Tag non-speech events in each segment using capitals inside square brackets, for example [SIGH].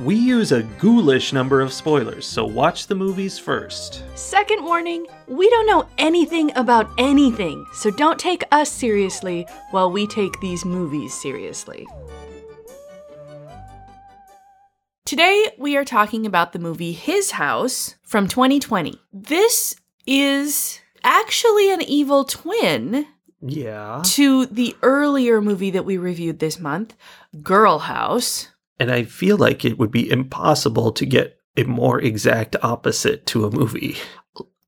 we use a ghoulish number of spoilers, so watch the movies first. Second warning we don't know anything about anything, so don't take us seriously while we take these movies seriously. Today, we are talking about the movie His House from 2020. This is actually an evil twin Yeah. to the earlier movie that we reviewed this month, Girl House. And I feel like it would be impossible to get a more exact opposite to a movie.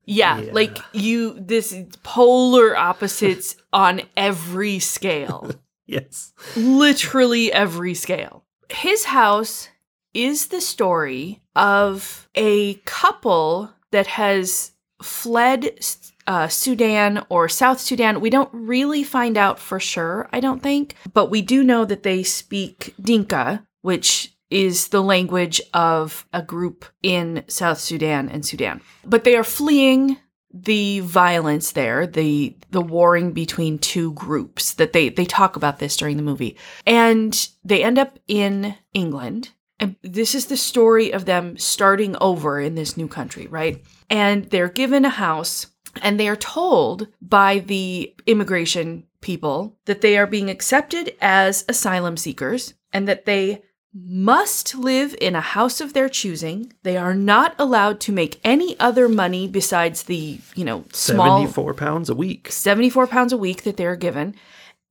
Yeah, Yeah. like you, this polar opposites [LAUGHS] on every scale. [LAUGHS] Yes. literally every scale. His house is the story of a couple that has fled uh, Sudan or South Sudan. We don't really find out for sure, I don't think, but we do know that they speak Dinka, which is the language of a group in South Sudan and Sudan. But they are fleeing the violence there, the the warring between two groups that they they talk about this during the movie. And they end up in England. And this is the story of them starting over in this new country, right? And they're given a house and they are told by the immigration people that they are being accepted as asylum seekers and that they must live in a house of their choosing. They are not allowed to make any other money besides the, you know, small 74 pounds a week. 74 pounds a week that they're given.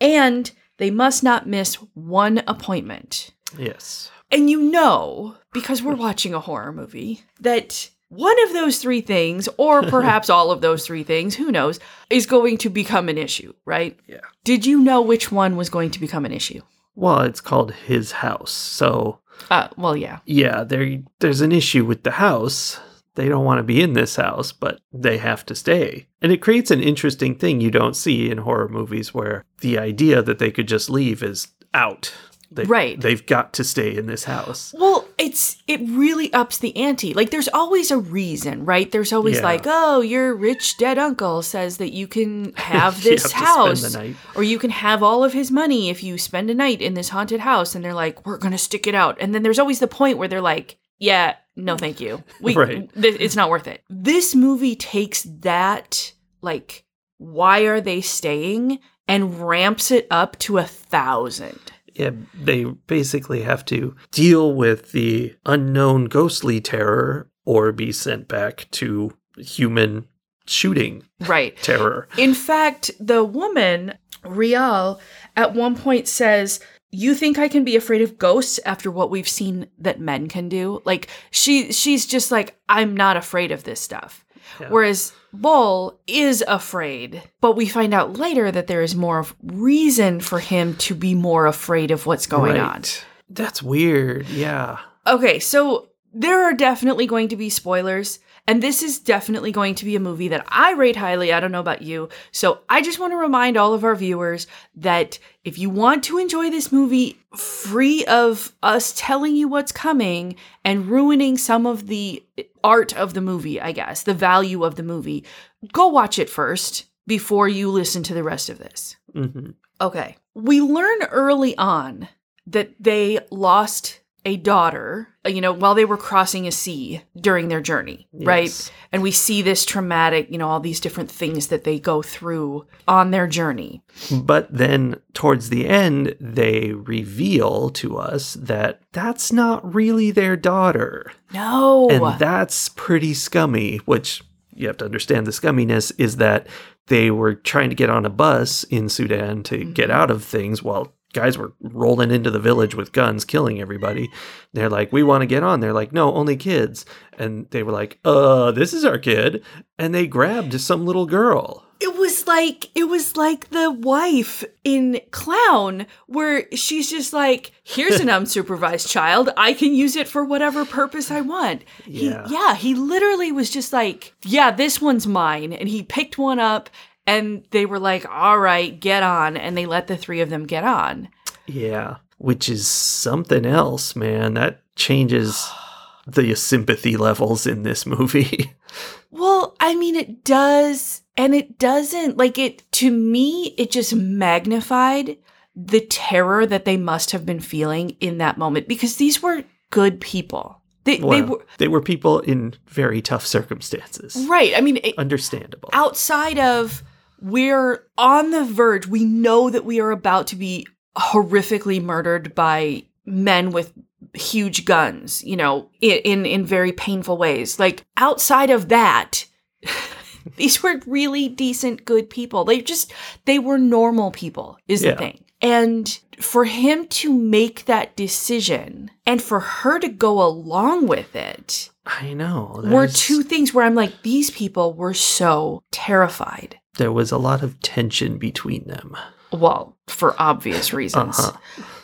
And they must not miss one appointment. Yes. And you know, because we're watching a horror movie, that one of those three things, or [LAUGHS] perhaps all of those three things, who knows, is going to become an issue, right? Yeah. Did you know which one was going to become an issue? Well, it's called his house. So, Uh, well, yeah. yeah, there there's an issue with the house. They don't want to be in this house, but they have to stay. And it creates an interesting thing you don't see in horror movies where the idea that they could just leave is out. They, Right. They've got to stay in this house. Well, it's it really ups the ante. Like there's always a reason, right? There's always Yeah. like, oh, your rich dead uncle says that you can [LAUGHS] have this have house, or you can have all of his money if you spend a night in this haunted house. And they're like, we're gonna stick it out. And then there's always the point where they're like, yeah, no, thank you. We, [LAUGHS] Right. [LAUGHS] th- it's not worth it. This movie takes that like, why are they staying, and ramps it up to a thousand. Yeah, they basically have to deal with the unknown ghostly terror or be sent back to human shooting Right. terror. In fact, the woman, Rial, at one point says, You think I can be afraid of ghosts after what we've seen that men can do? Like she she's just like, I'm not afraid of this stuff. Yeah. Whereas Bol is afraid, but we find out later that there is more reason for him to be more afraid of what's going on. That's weird. Yeah. Okay, so there are definitely going to be spoilers, and this is definitely going to be a movie that I rate highly. I don't know about you. So I just want to remind all of our viewers that if you want to enjoy this movie free of us telling you what's coming and ruining some of the art of the movie, I guess, the value of the movie, go watch it first before you listen to the rest of this. hmm Okay. We learn early on that they lost a daughter, uh, you know, while they were crossing a sea during their journey, right? And we see this traumatic, you know, all these different things that they go through on their journey. But then towards the end, they reveal to us that that's not really their daughter. No. And that's pretty scummy, which you have to understand the scumminess is that they were trying to get on a bus in Sudan to get out of things while guys were rolling into the village with guns killing everybody. They're like, "We want to get on." They're like, "No, only kids." And they were like, "Uh, this is our kid." And they grabbed some little girl. It was like it was like the wife in Clown where she's just like, here's an [LAUGHS] unsupervised child. I can use it for whatever purpose I want. Yeah. He yeah, he literally was just like, yeah, this one's mine and he picked one up And they were like, all right, get on. And they let the three of them get on. Yeah, which is something else, man. That changes [SIGHS] the sympathy levels in this movie. [LAUGHS] Well, I mean, it does. And it doesn't. Like, it, to me, it just magnified the terror that they must have been feeling in that moment because these were good people. They, Well, they were, they were people in very tough circumstances. right. I mean, it, Understandable. outside of we're on the verge, we know that we are about to be horrifically murdered by men with huge guns, you know, in in, in very painful ways. Like outside of that, [LAUGHS] these were really decent good people. They just they were normal people is Yeah. the thing. And for him to make that decision and for her to go along with it I know. were two things where I'm like, these people were so terrified. There was a lot of tension between them. Well, for obvious [LAUGHS] reasons, Uh-huh.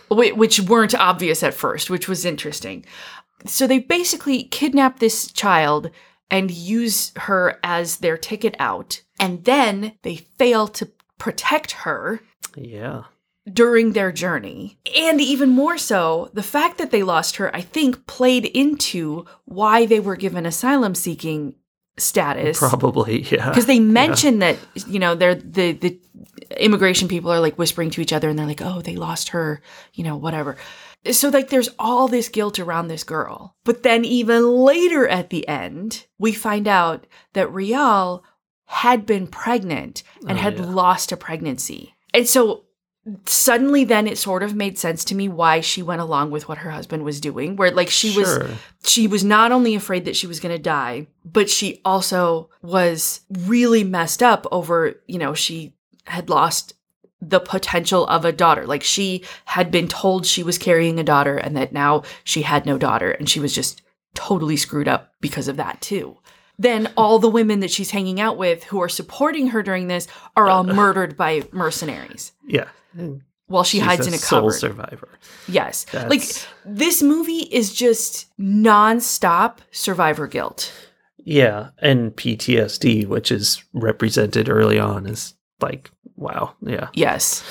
Which weren't obvious at first, which was interesting. So they basically kidnap this child and use her as their ticket out. And then they fail to protect her Yeah. during their journey. And even more so, the fact that they lost her, I think, played into why they were given asylum seeking status. Probably, [LAUGHS] yeah. because they mention that you know they're the the immigration people are like whispering to each other and they're like oh they lost her you know whatever so like there's all this guilt around this girl but then even later at the end we find out that rial had been pregnant and Oh, had yeah. lost a pregnancy and so suddenly then it sort of made sense to me why she went along with what her husband was doing where like she was she was not only afraid that she was going to die, but she also was really messed up over, you know, she had lost the potential of a daughter. Like she had been told she was carrying a daughter and that now she had no daughter and she was just totally screwed up because of that too. Then all the women that she's hanging out with who are supporting her during this are all murdered by mercenaries Yeah. While she she's hides in a sole cupboard. survivor. Yes. Like this movie is just non-stop survivor guilt. Yeah, and PTSD, which is represented early on, is like, wow, yeah. Yes.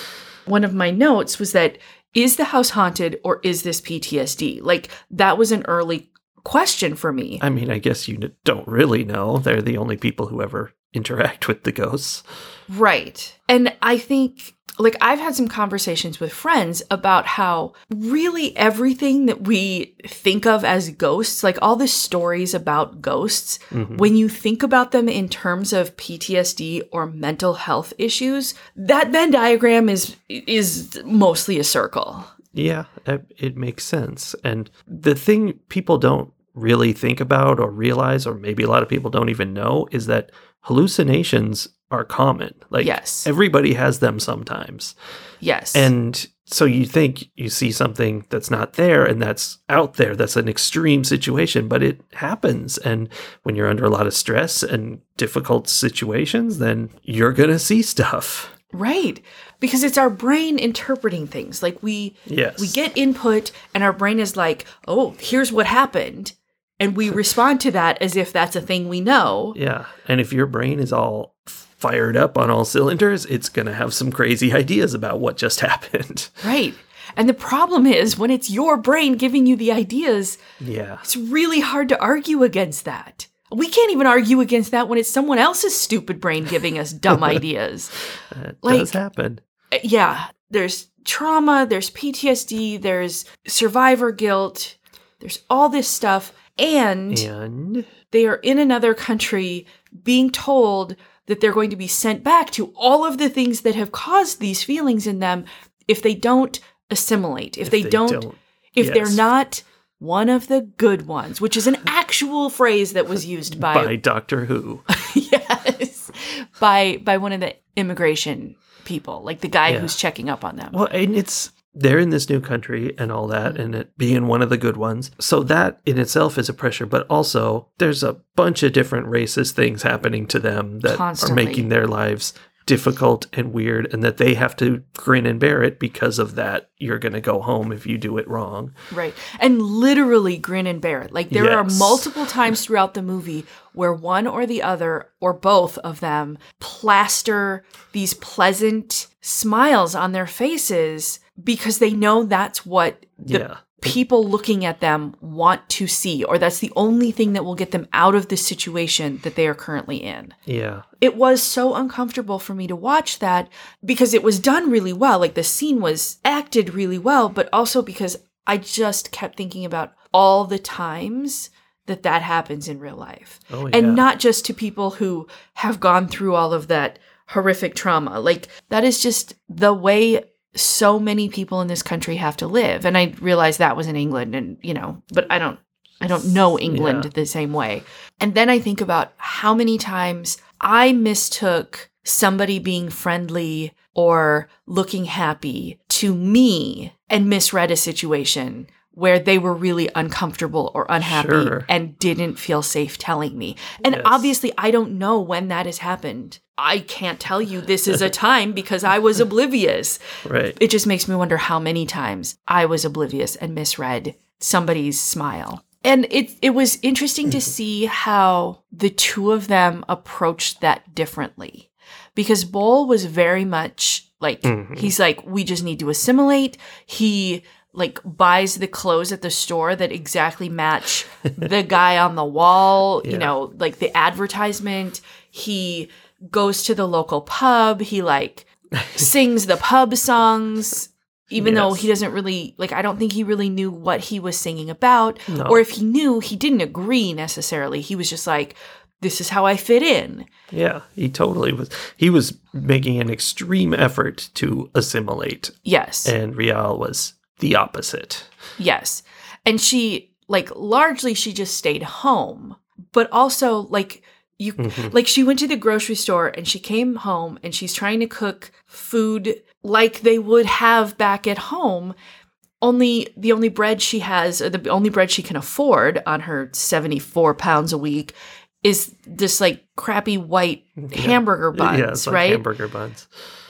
One of my notes was that is the house haunted or is this PTSD? Like that was an early question for me. I mean, I guess you don't really know. They're the only people who ever interact with the ghosts. Right. And I think, like, I've had some conversations with friends about how really everything that we think of as ghosts, like all the stories about ghosts, Mhm. when you think about them in terms of PTSD or mental health issues, that Venn diagram is is mostly a circle. Yeah, it, it makes sense. And the thing people don't really think about or realize, or maybe a lot of people don't even know, is that hallucinations are common. Like, Yes. everybody has them sometimes. Yes. And so you think you see something that's not there and that's out there. That's an extreme situation, but it happens. And when you're under a lot of stress and difficult situations, then you're going to see stuff. Right. Because it's our brain interpreting things. Like we Yes. we get input and our brain is like, "Oh, here's what happened." And we [LAUGHS] respond to that as if that's a thing we know. Yeah. And if your brain is all fired up on all cylinders, it's going to have some crazy [LAUGHS] ideas about what just happened. Right. And the problem is when it's your brain giving you the ideas, Yeah. it's really hard to argue against that. We can't even argue against that when it's someone else's stupid brain giving us [LAUGHS] dumb ideas. That Like- does happen. Uh, yeah, there's trauma, there's PTSD, there's survivor guilt, there's all this stuff. And And they are in another country being told that they're going to be sent back to all of the things that have caused these feelings in them if they don't assimilate, if, they, don't, if they're not one of the good ones, which is an actual phrase that was used by, by Doctor Who. [LAUGHS] yes, by by one of the immigration people, like the guy Yeah. who's checking up on them. Well, and it's they're in this new country and all that, and it being one of the good ones. So that in itself is a pressure, but also there's a bunch of different racist things happening to them that Constantly. are making their lives difficult and weird and that they have to grin and bear it because of that you're going to go home if you do it wrong Right. And literally grin and bear it. Like there are multiple times throughout the movie where one or the other or both of them plaster these pleasant smiles on their faces because they know that's what the yeah people looking at them want to see or that's the only thing that will get them out of the situation that they are currently in yeah it was so uncomfortable for me to watch that because it was done really well. Like the scene was acted really well, but also because I just kept thinking about all the times that that happens in real life. oh yeah And not just to people who have gone through all of that horrific trauma. Like that is just the way so many people in this country have to live. And I realized that was in England and, you know, but I don't I don't know England Yeah. the same way. And then I think about how many times I mistook somebody being friendly or looking happy to me and misread a situation where they were really uncomfortable or unhappy Sure. and didn't feel safe telling me. And Yes. obviously, I don't know when that has happened. I can't tell you this is a time because I was oblivious. [LAUGHS] right It just makes me wonder how many times I was oblivious and misread somebody's smile. And it it was interesting to see how the two of them approached that differently. Because Bol was very much like Mhm. he's like we just need to assimilate. He like buys the clothes at the store that exactly match [LAUGHS] the guy on the wall, you know, like the advertisement. He goes to the local pub. He like [LAUGHS] sings the pub songs even though he doesn't really like i don't think he really knew what he was singing about. No. or if he knew he didn't agree necessarily. He was just like this is how i fit in. Yeah he totally was he was making an extreme effort to assimilate. Yes. And Rial was the opposite. Yes. And she like largely she just stayed home. But also like you Mhm. like she went to the grocery store and she came home and she's trying to cook food like they would have back at home. Only the only bread she has or the only bread she can afford on her 74 pounds a week is this like crappy white [LAUGHS] hamburger buns yeah like right? hamburger buns.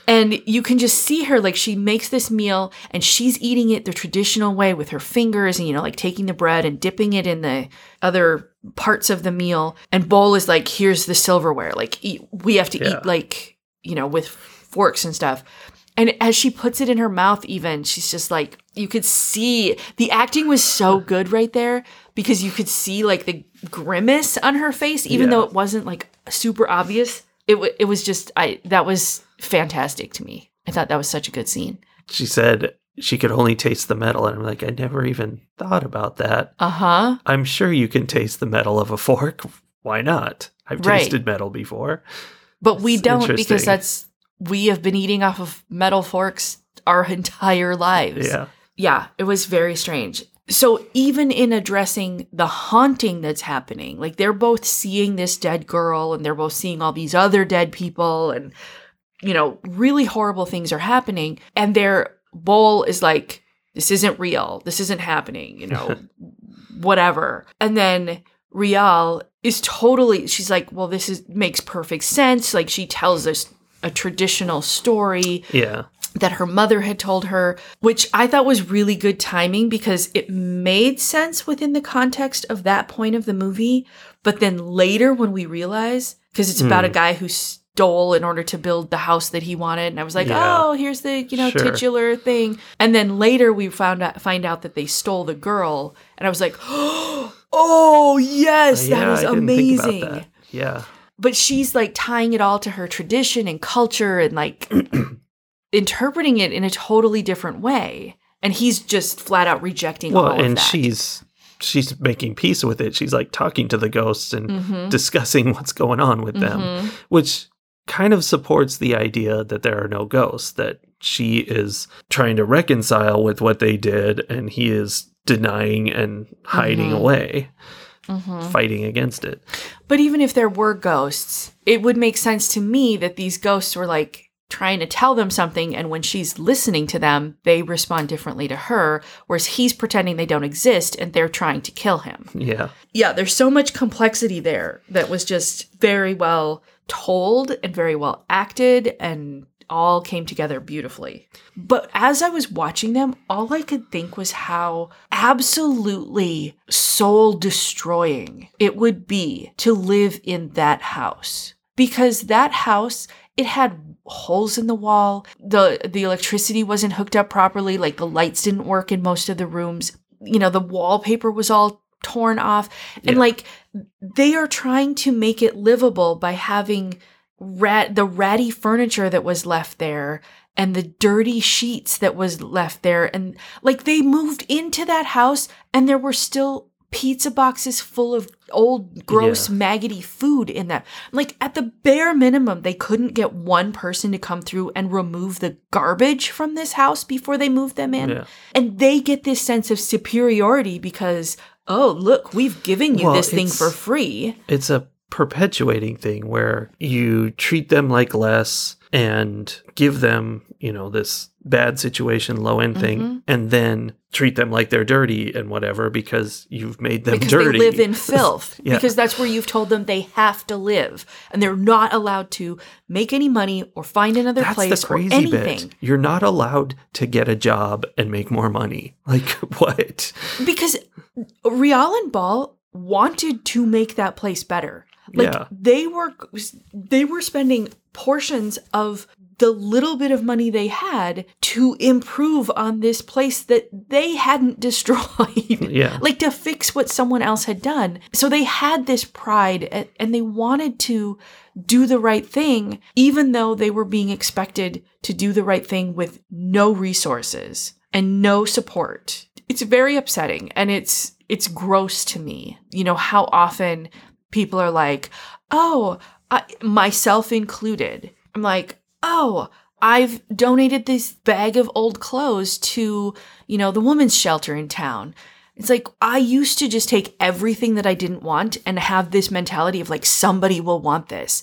And you can just see her like she makes this meal and she's eating it the traditional way with her fingers and you know like taking the bread and dipping it in the other parts of the meal and Bol is like here's the silverware. Like eat, we have to Yeah. eat like you know with forks and stuff. And as she puts it in her mouth even she's just like you could see the acting was so good right there because you could see like the grimace on her face even Yeah. though it wasn't like super obvious. It, w- it was just i that was fantastic to me. I thought that was such a good scene. She said she could only taste the metal and i'm like i never even thought about that. Uh-huh. I'm sure you can taste the metal of a fork. [LAUGHS] Why not? I've Right. tasted metal before. But we It's don't because that's we have been eating off of metal forks our [LAUGHS] entire lives. Yeah. Yeah, it was very strange. So even in addressing the haunting that's happening, like they're both seeing this dead girl and they're both seeing all these other dead people and you know, really horrible things are happening and their Bol is like this isn't real. This isn't happening, you know, [LAUGHS] whatever. And then Rial is totally she's like, "Well, this is makes perfect sense." Like she tells us a traditional story yeah that her mother had told her, which I thought was really good timing because it made sense within the context of that point of the movie. But then later, when we realize, because it's about a Hmm. guy who stole in order to build the house that he wanted, and I was like, Yeah. oh, here's the you know Sure. titular thing. And then later we found out find out that they stole the girl, and I was like, [GASPS] oh yes, that yeah, was I didn't think about amazing that. yeah but she's like tying it all to her tradition and culture and like [CLEARS THROAT] interpreting it in a totally different way and he's just flat out rejecting all well and that. she's she's making peace with it she's like talking to the ghosts and Mhm. discussing [LAUGHS] what's going on with them Mhm. which kind of supports the idea that there are no ghosts that she is trying to reconcile with what they did and he is denying and hiding Mhm. away Mhm. fighting against it but even if there were ghosts it would make sense to me that these ghosts were like trying to tell them something and when she's listening to them they respond differently to her whereas he's pretending they don't exist and they're trying to kill him yeah yeah, there's so much complexity there that was just very well told and very well acted and all came together beautifully. But as I was watching them, all I could think was how absolutely soul destroying it would be to live in that house. Because that house, it had holes in the wall. The the electricity wasn't hooked up properly, like the lights didn't work in most of the rooms. You know, the wallpaper was all torn off. And Yeah. like they are trying to make it livable by having rat the ratty furniture that was left there and the dirty sheets that was left there and like they moved into that house and there were still pizza boxes full of old gross Yeah. maggoty food in that like at the bare minimum they couldn't get one person to come through and remove the garbage from this house before they moved them in Yeah. and they get this sense of superiority because oh look we've given you Well, this thing for free. it's a perpetuating thing where you treat them like less and give them, you know, this bad situation, low end thing, Mhm. and then treat them like they're dirty and whatever because you've made them because dirty. they live in [LAUGHS] filth Yeah. because that's where you've told them they have to live and they're not allowed to make any money or find another That's place the or anything bit. You're not allowed to get a job and make more money. [LAUGHS] Like what? because Rial and Bol wanted to make that place better. Like Yeah. they were they were spending portions of the little bit of money they had to improve on this place that they hadn't [LAUGHS] destroyed. Yeah. like to fix what someone else had done. So they had this pride and they wanted to do the right thing, even though they were being expected to do the right thing with no resources and no support. It's very upsetting and it's it's gross to me. You know how often people are like, "Oh, I, myself included." I'm like, "Oh, I've donated this bag of old clothes to, you know, the women's shelter in town." It's like I used to just take everything that I didn't want and have this mentality of like somebody will want this.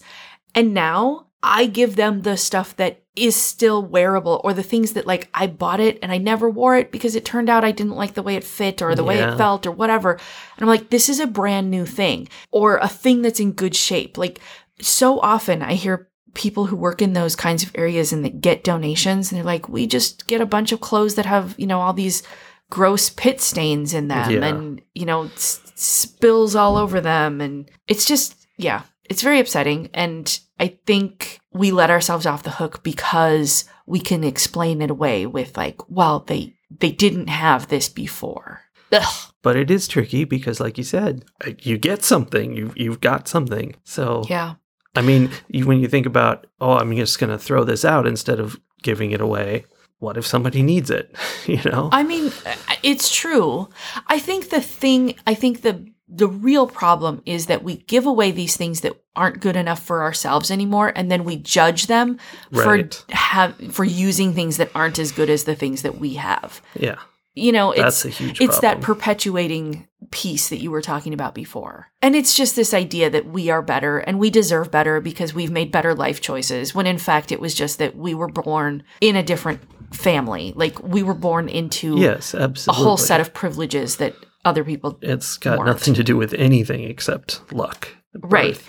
And now I give them the stuff that is still wearable or the things that like I bought it and I never wore it because it turned out I didn't like the way it fit or the way it felt or whatever. And I'm like, this is a brand new thing or a thing that's in good shape. Like so often I hear people who work in those kinds of areas and that get donations and they're like, we just get a bunch of clothes that have, you know, all these gross pit stains in them Yeah. and, you know, s- spills all over them. And it's just, yeah, it's very upsetting. And I think we let ourselves off the hook because we can explain it away with like, well, they, they didn't have this before. Ugh. But it is tricky because like you said, uh, you get something, you you've got something. So Yeah. I mean, when you think about, oh, I'm just going to throw this out instead of giving it away. What if somebody needs it? [LAUGHS] you know? I mean, it's true. I think the thing, I think the the real problem is that we give away these things that aren't good enough for ourselves anymore, and then we judge them Right. for have for using things that aren't as good as the things that we have. yeah, You know, it's that's a huge. it's that perpetuating piece that you were talking about before. And it's just this idea that we are better and we deserve better because we've made better life choices, when in fact it was just that we were born in a different family. Like we were born into yes, absolutely. a whole set of privileges that other people It's got weren't. nothing to do with anything except luck. right Birth.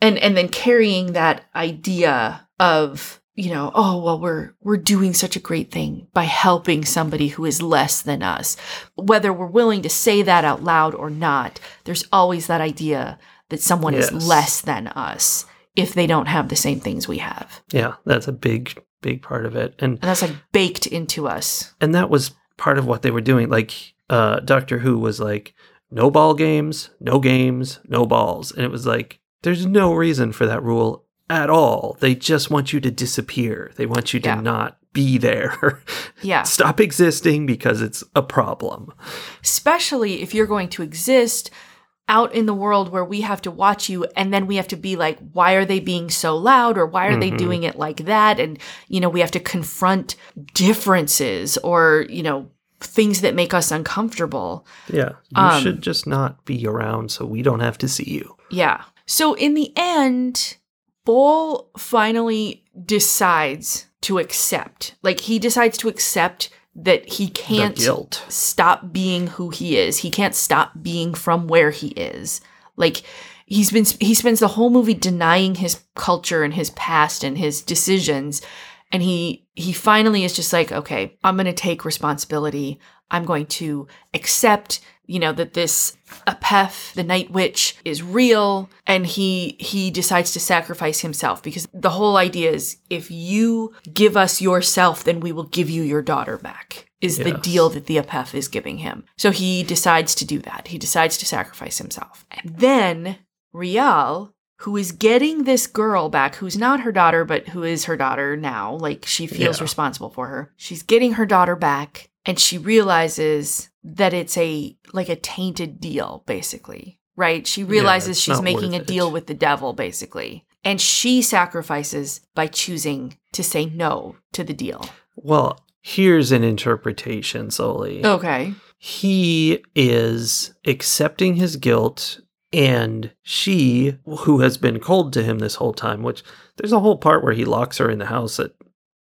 and and then carrying that idea of you know oh well we're we're doing such a great thing by helping somebody who is less than us whether we're willing to say that out loud or not there's always that idea that someone Yes. is less than us if they don't have the same things we have Yeah, that's a big, big part of it. And and that's like baked into us and that was part of what they were doing. Like uh, Doctor Who was like, no ball games, no games, no balls, and it was like, there's no reason for that rule at all. They just want you to disappear. They want you to Yeah. not be there. [LAUGHS] yeah Stop existing because it's a problem. especially if you're going to exist out in the world where we have to watch you and then we have to be like why are they being so loud or why are they Mhm. doing it like that and you know we have to confront differences or you know things that make us uncomfortable Yeah, you Um, should just not be around so we don't have to see you. yeah so in the end Bol finally decides to accept like he decides to accept that he can't stop being who he is. He can't stop being from where he is. Like he's been he spends the whole movie denying his culture and his past and his decisions and he he finally is just like okay i'm going to take responsibility. I'm going to accept you know that this apeth the night witch is real. And he he decides to sacrifice himself because the whole idea is if you give us yourself then we will give you your daughter back is the deal that the apeth is giving him. So he decides to do that. He decides to sacrifice himself. And then rial who is getting this girl back who's not her daughter but who is her daughter now like she feels Yeah. responsible for her. She's getting her daughter back and she realizes that it's a like a tainted deal basically right? She realizes it's she's making a worth deal with the devil basically and she sacrifices by choosing to say no to the deal. Well, here's an interpretation Sully. okay. He is accepting his guilt, and she, who has been cold to him this whole time, which there's a whole part where he locks her in the house that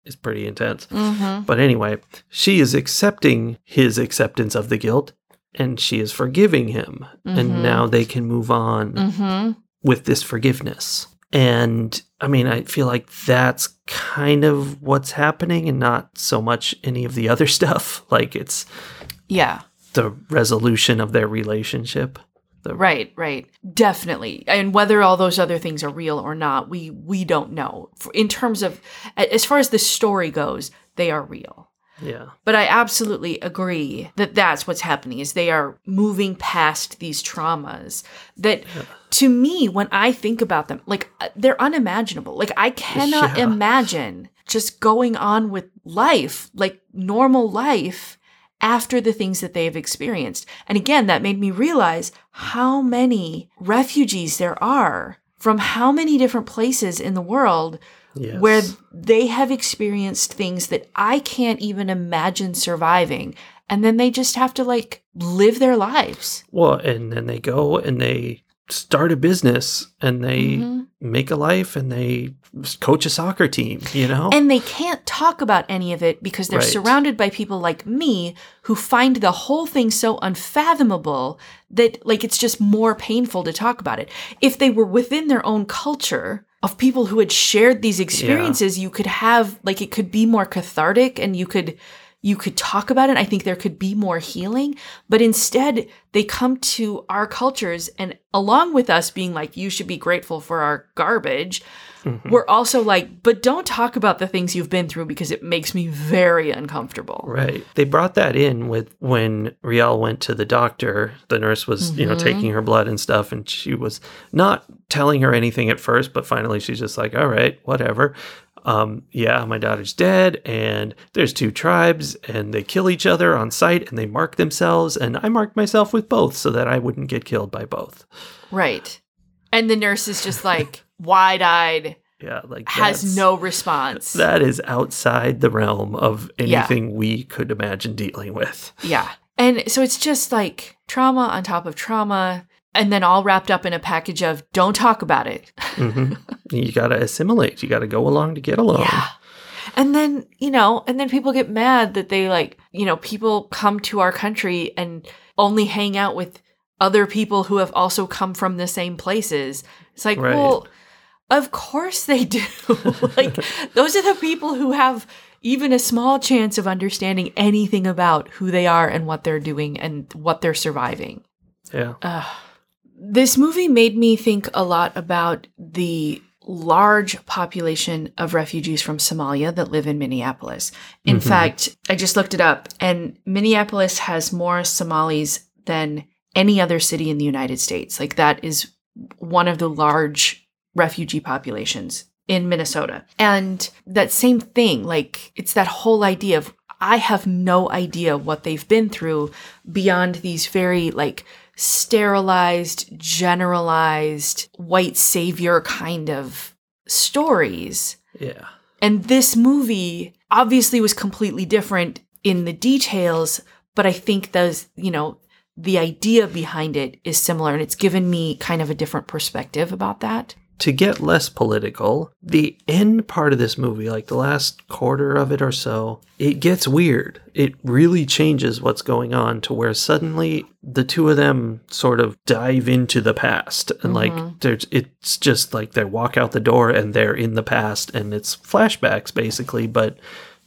is pretty intense. mm-hmm. But anyway, she is accepting his acceptance of the guilt, and she is forgiving him. Mhm. And now they can move on Mm-hmm. with this forgiveness. And I mean, I feel like that's kind of what's happening and not so much any of the other [LAUGHS] stuff. Like it's yeah the resolution of their relationship. The, Right, right. Definitely. And whether all those other things are real or not, we we don't know. In terms of as far as the story goes, they are real. Yeah. But I absolutely agree that that's what's happening is they are moving past these traumas that to me when I think about them like uh, they're unimaginable. Like I cannot [LAUGHS] Yeah. imagine just going on with life, like normal life after the things that they have experienced. And again, that made me realize how many refugees there are from how many different places in the world Yes. where they have experienced things that I can't even imagine surviving. And then they just have to like live their lives. well, and then they go and they start a business and they Mhm. make a life and they coach a soccer team, you know? And they can't talk about any of it because they're Right. surrounded by people like me who find the whole thing so unfathomable that like it's just more painful to talk about it. If they were within their own culture of people who had shared these experiences, you could have like it could be more cathartic and you could you could talk about it. I think there could be more healing, but instead they come to our cultures and along with us being like you should be grateful for our garbage, Mhm. we're also like, but don't talk about the things you've been through because it makes me very uncomfortable. Right. They brought that in with when Rial went to the doctor. The nurse was, you know, Mhm. taking her blood and stuff, and she was not telling her anything at first, but finally she's just like, all right, whatever. Um, yeah, my daughter's dead, and there's two tribes, and they kill each other on sight, and they mark themselves, and I marked myself with both so that I wouldn't get killed by both. Right. And the nurse is just like wide eyed, Yeah, like has no response. That is outside the realm of Yeah. anything we could imagine dealing with. yeah. And so it's just like trauma on top of trauma, and then all wrapped up in a package of don't talk about it. hmm [LAUGHS] you got to assimilate. You got to go along to get along. Yeah. And then, you know, and then people get mad that they like, you know, people come to our country and only hang out with other people who have also come from the same places. It's like, Right. well, of course they do. [LAUGHS] like, [LAUGHS] those are the people who have even a small chance of understanding anything about who they are and what they're doing and what they're surviving. Yeah. Ugh. This movie made me think a lot about the large population of refugees from Somalia that live in Minneapolis. In Mhm. fact, I just looked it up, and Minneapolis has more Somalis than any other city in the United States. Like, that is one of the large refugee populations in Minnesota. And that same thing, like, it's that whole idea of I have no idea what they've been through beyond these very, like, sterilized, generalized, white savior kind of stories. Yeah. And this movie obviously was completely different in the details, but I think those, you know, the idea behind it is similar and it's given me kind of a different perspective about that. To get less political, the end part of this movie, like the last quarter of it or so, it gets weird. It really changes what's going on to where suddenly the two of them sort of dive into the past and mm-hmm. like there's it's just like they walk out the door and they're in the past and it's flashbacks basically, but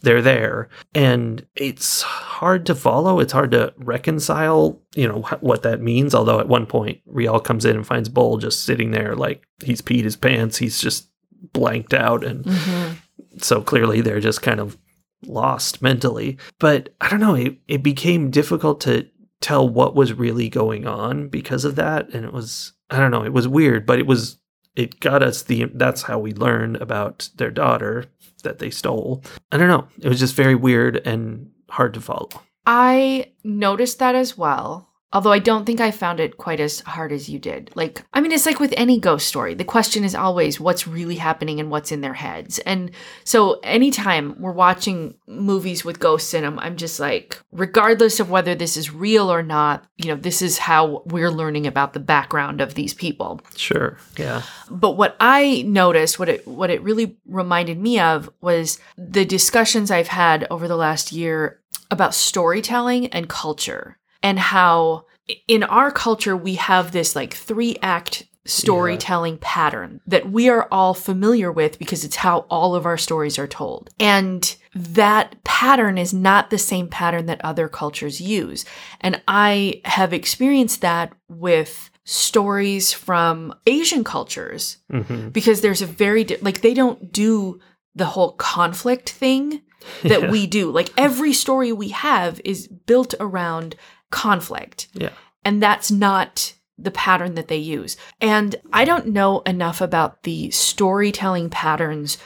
they're there. And it's hard to follow. It's hard to reconcile you know wh- what that means. Although at one point rial comes in and finds Bol just sitting there like he's peed his pants. He's just blanked out and mm-hmm. so clearly they're just kind of lost mentally. But i don't know it, it became difficult to tell what was really going on because of that. And it was i don't know it was weird but it was it got us the that's how we learned about their daughter that they stole. I don't know. It was just very weird and hard to follow. I noticed that as well. Although I don't think I found it quite as hard as you did. Like, I mean, it's like with any ghost story. The question is always what's really happening and what's in their heads. And so, anytime we're watching movies with ghosts in them, I'm just like, regardless of whether this is real or not, you know, this is how we're learning about the background of these people. sure yeah But what I noticed, what it what it really reminded me of was the discussions I've had over the last year about storytelling and culture and how in our culture we have this like three act storytelling pattern that we are all familiar with because it's how all of our stories are told. And that pattern is not the same pattern that other cultures use. And I have experienced that with stories from Asian cultures hmm because there's a very di- like they don't do the whole conflict thing that [LAUGHS] Yeah. we do. Like every story we have is built around conflict yeah and that's not the pattern that they use. And I don't know enough about the storytelling patterns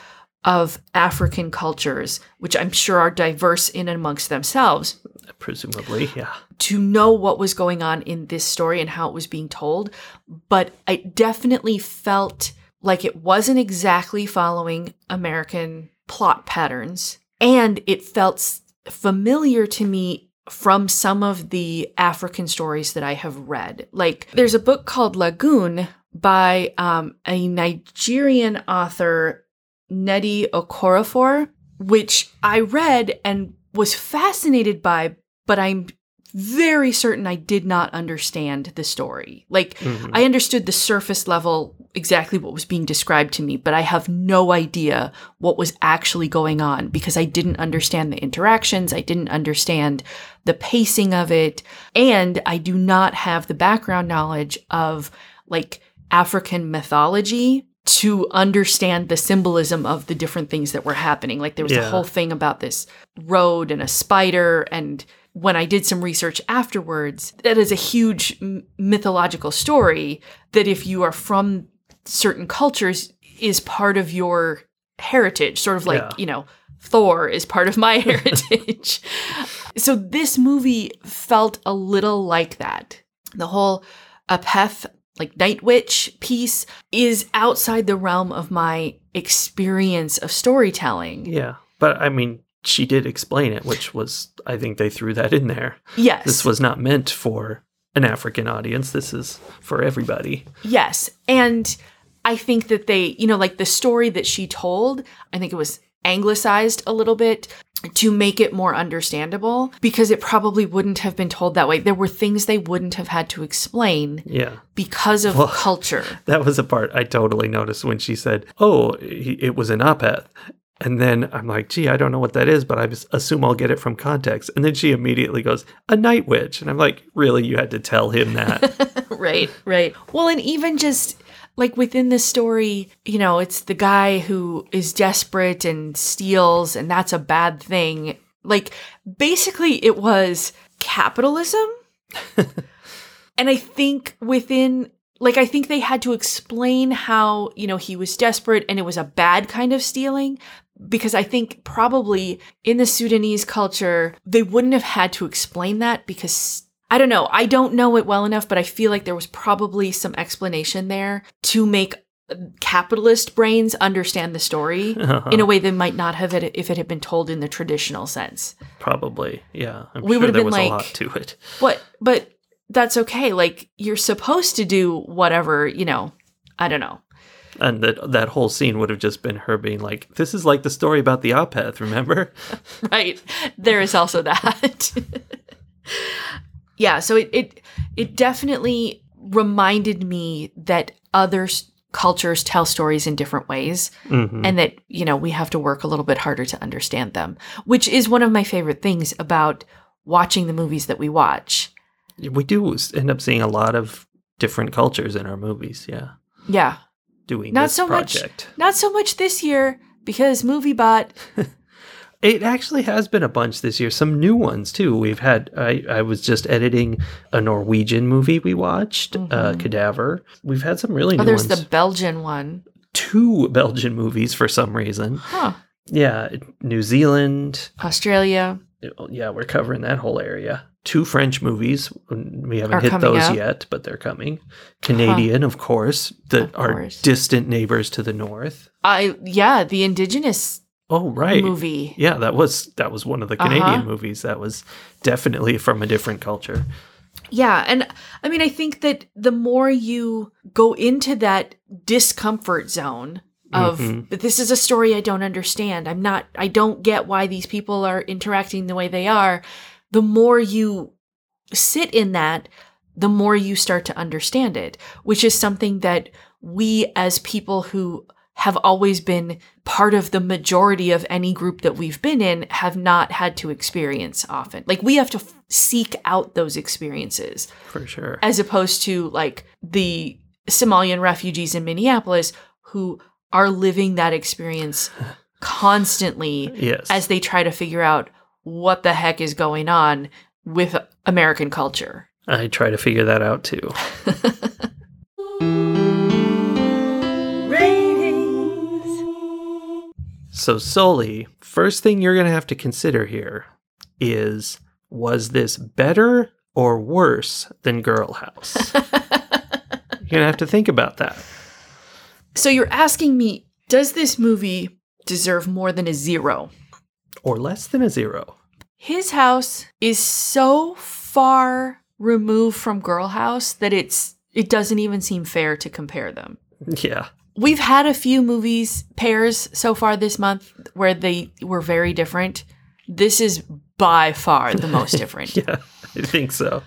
of African cultures, which I'm sure are diverse in and amongst themselves, presumably yeah to know what was going on in this story and how it was being told. But I definitely felt like it wasn't exactly following American plot patterns. And it felt familiar to me from some of the African stories that I have read. Like there's a book called Lagoon by um, a Nigerian author, Nnedi Okorafor, which I read and was fascinated by, but I'm very certain I did not understand the story. Like, Mhm. I understood the surface level exactly what was being described to me, but I have no idea what was actually going on because I didn't understand the interactions. I didn't understand the pacing of it. And I do not have the background knowledge of like African mythology to understand the symbolism of the different things that were happening. Like there was Yeah. a whole thing about this road and a spider and when I did some research afterwards, that is a huge m- mythological story that if you are from certain cultures is part of your heritage, sort of like, Yeah. you know, Thor is part of my [LAUGHS] heritage. so this movie felt a little like that. The whole Apeth, like Night Witch piece, is outside the realm of my experience of storytelling. yeah but i mean she did explain it which was i think they threw that in there Yes. this was not meant for an african audience this is for everybody Yes. And I think that they, you know, like the story that she told, I think it was anglicized a little bit to make it more understandable because it probably wouldn't have been told that way. There were things they wouldn't have had to explain yeah because of Well- [LAUGHS] culture. That was a part I totally noticed when she said, "Oh, it was an Apeth," and then I'm like, "Gee, I don't know what that is, but I just assume I'll get it from context." And then she immediately goes, "A night witch," and I'm like, "Really? You had to tell him that?" [LAUGHS] right, right. Well, and even just like within the story, you know, it's the guy who is desperate and steals, and that's a bad thing. Like, basically, it was capitalism. [LAUGHS] and I think within, like, I think they had to explain how, you know, he was desperate and it was a bad kind of stealing. Because I think probably in the Sudanese culture, they wouldn't have had to explain that because I don't know. I don't know it well enough, but I feel like there was probably some explanation there to make capitalist brains understand the story [LAUGHS] Uh-huh. in a way they might not have it if it had been told in the traditional sense. Probably, yeah. I'm We sure would've there been was a like- lot to it. But but that's okay. Like you're supposed to do whatever, you know. I don't know. And that that whole scene would have just been her being like, "This is like the story about the Apeth, remember?" [LAUGHS] right. There is also that. [LAUGHS] yeah, so it, it it definitely reminded me that other s- cultures tell stories in different ways Mhm. and that, you know, we have to work a little bit harder to understand them, which is one of my favorite things about watching the movies that we watch. we do end up seeing a lot of different cultures in our movies. Yeah, Yeah. Doing Not so much- Not so much this year because MovieBot [LAUGHS] It actually has been a bunch this year. Some new ones too. We've had. I, I was just editing a Norwegian movie we watched, uh, Cadaver. We've had some really Mm-hmm. Oh, there's ones. the Belgian one. Two Belgian movies for some reason. Huh. Yeah, New Zealand. Australia. Yeah, we're covering that whole area. Two French movies. We haven't Are hit those yet, but they're coming. Canadian, of course, that Of are distant neighbors to the north. I yeah, the indigenous Oh, right. movie. Yeah, that was that was one of the Canadian Uh-huh. movies. That was definitely from a different culture. Yeah, and I mean I think that the more you go into that discomfort zone of Mhm. "But this is a story I don't understand. I'm not I don't get why these people are interacting the way they are, the more you sit in that, the more you start to understand it, which is something that we as people who have always been part of the majority of any group that we've been in have not had to experience often. Like we have to f- seek out those experiences For sure. as opposed to like the Somalian refugees in Minneapolis who are living that experience [LAUGHS] constantly Yes. as they try to figure out what the heck is going on with American culture. I try to figure that out too. [LAUGHS] So, Sully, first thing you're going to have to consider here is was this better or worse than Girl House? [LAUGHS] you're going to have to think about that. So you're asking me, does this movie deserve more than a zero? Or less than a zero. His house is so far removed from Girl House that it's it doesn't even seem fair to compare them. Yeah. We've had a few movies pairs so far this month where they were very different. This is by far the most [LAUGHS] different. Yeah, I think so.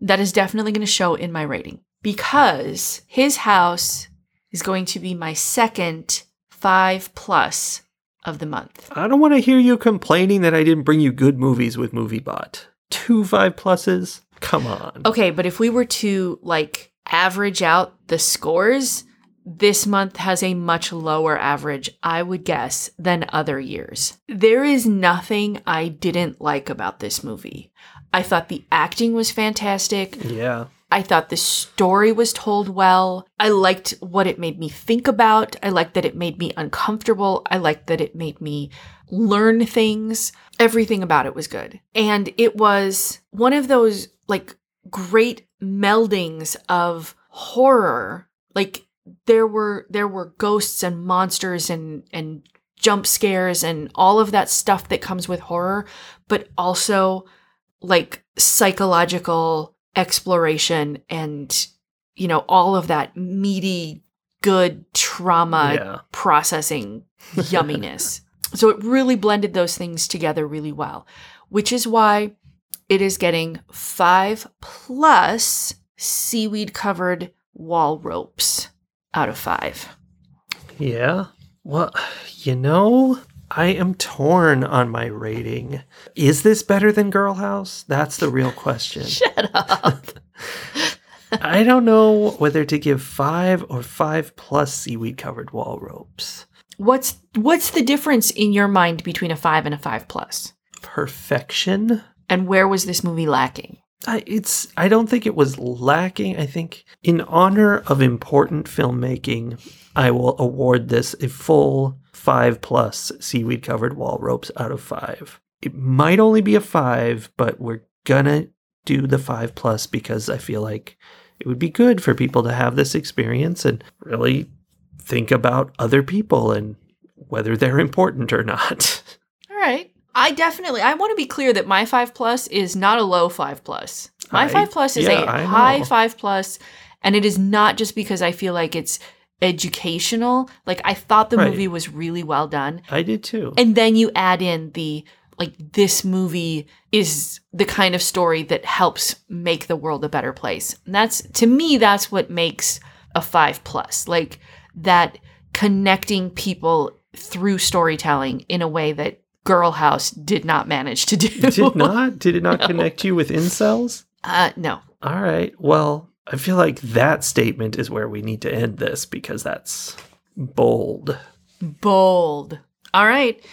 That is definitely going to show in my rating because his house is going to be my second 5 plus of the month. I don't want to hear you complaining that I didn't bring you good movies with MovieBot. Two five pluses? Come on. Okay, but if we were to like average out the scores, this month has a much lower average, I would guess, than other years. There is nothing I didn't like about this movie. I thought the acting was fantastic. Yeah. I thought the story was told well. I liked what it made me think about. I liked that it made me uncomfortable. I liked that it made me learn things. Everything about it was good. And it was one of those like great meldings of horror. Like there were there were ghosts and monsters and and jump scares and all of that stuff that comes with horror, but also like psychological exploration and you know all of that meaty good trauma Yeah. processing [LAUGHS] yumminess so it really blended those things together really well which is why it is getting 5 plus seaweed covered wall ropes out of 5 Yeah. Well, you know, I am torn on my rating. Is this better than Girl House? That's the real question. [LAUGHS] shut up [LAUGHS] I don't know whether to give five or five plus seaweed covered wall ropes. what's what's the difference in your mind between a 5 and a 5 plus Perfection? and where was this movie lacking I, it's. I don't think it was lacking. I think, in honor of important filmmaking, I will award this a full five plus seaweed covered wall ropes out of five. It might only be a five, but we're gonna do the five plus because I feel like it would be good for people to have this experience and really think about other people and whether they're important or not. [LAUGHS] All right. I definitely I want to be clear that my 5 plus is not a low 5 plus. My I- 5 plus is yeah, a I high know. 5 plus and it is not just because I feel like it's educational. Like I thought the Right. movie was really well done. I did too. And then you add in the like this movie is the kind of story that helps make the world a better place. And that's to me that's what makes a 5 plus. Like that connecting people through storytelling in a way that Girl House did not manage to do. did not? [LAUGHS] Did it not connect you with incels? Uh no. All right. Well, I feel like that statement is where we need to end this because that's bold. Bold. All right.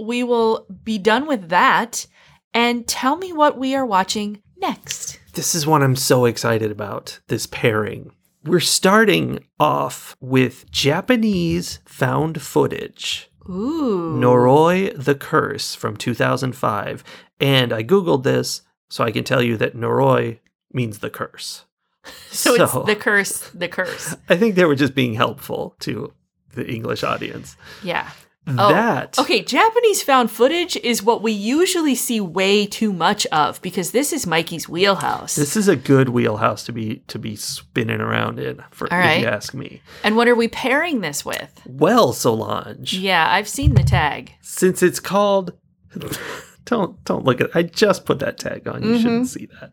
We will be done with that and tell me what we are watching next. This is what I'm so excited about this pairing. We're starting off with Japanese found footage. Ooh. Noroi the Curse from 2005. And I Googled this so I can tell you that Noroi means the curse. [LAUGHS] So, it's the curse, the curse. [LAUGHS] I think they were just being helpful to the English audience. Yeah. Oh, that Okay, Japanese found footage is what we usually see way too much of because this is Mikey's wheelhouse. this is a good wheelhouse to be to be spinning around in for All if you ask me. and what are we pairing this with? Well, Solange, Yeah, I've seen the tag. since it's called [LAUGHS] don't don't look at I just put that tag on. You Mhm. shouldn't see that.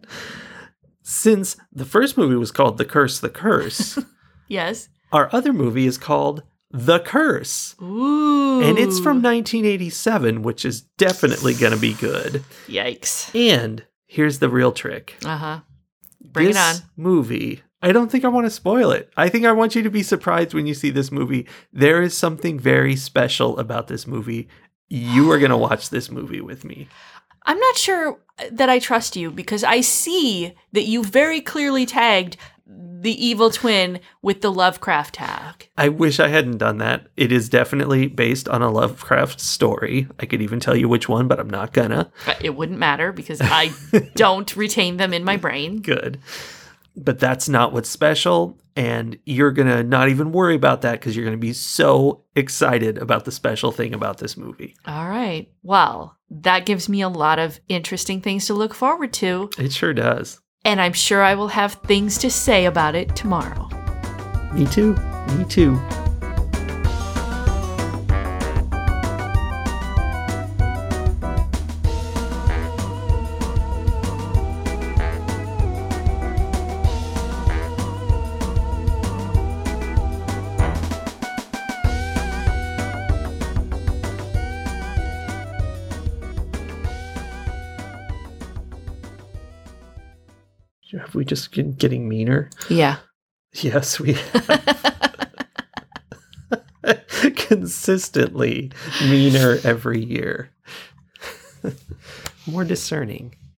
Since the first movie was called The Curse the Curse, [LAUGHS] Yes. our other movie is called The Curse. Ooh. And it's from 1987, which is definitely going to be good. Yikes. And here's the real trick. Uh huh. Bring it on. movie. I don't think I want to spoil it. I think I want you to be surprised when you see this movie. There is something very special about this movie. You are going to watch this movie with me. I'm not sure that I trust you because I see that you very clearly tagged the evil twin with the Lovecraft tag. I wish I hadn't done that. It is definitely based on a Lovecraft story. I could even tell you which one, but I'm not gonna. It wouldn't matter because I [LAUGHS] don't retain them in my brain. Good. But that's not what's special. And you're gonna not even worry about that because you're gonna be so excited about the special thing about this movie. All right. Well, that gives me a lot of interesting things to look forward to. It sure does. And I'm sure I will have things to say about it tomorrow. Me too. Me too. We just getting meaner? Yeah. Yes, we [LAUGHS] [LAUGHS] consistently meaner every year. [LAUGHS] More discerning.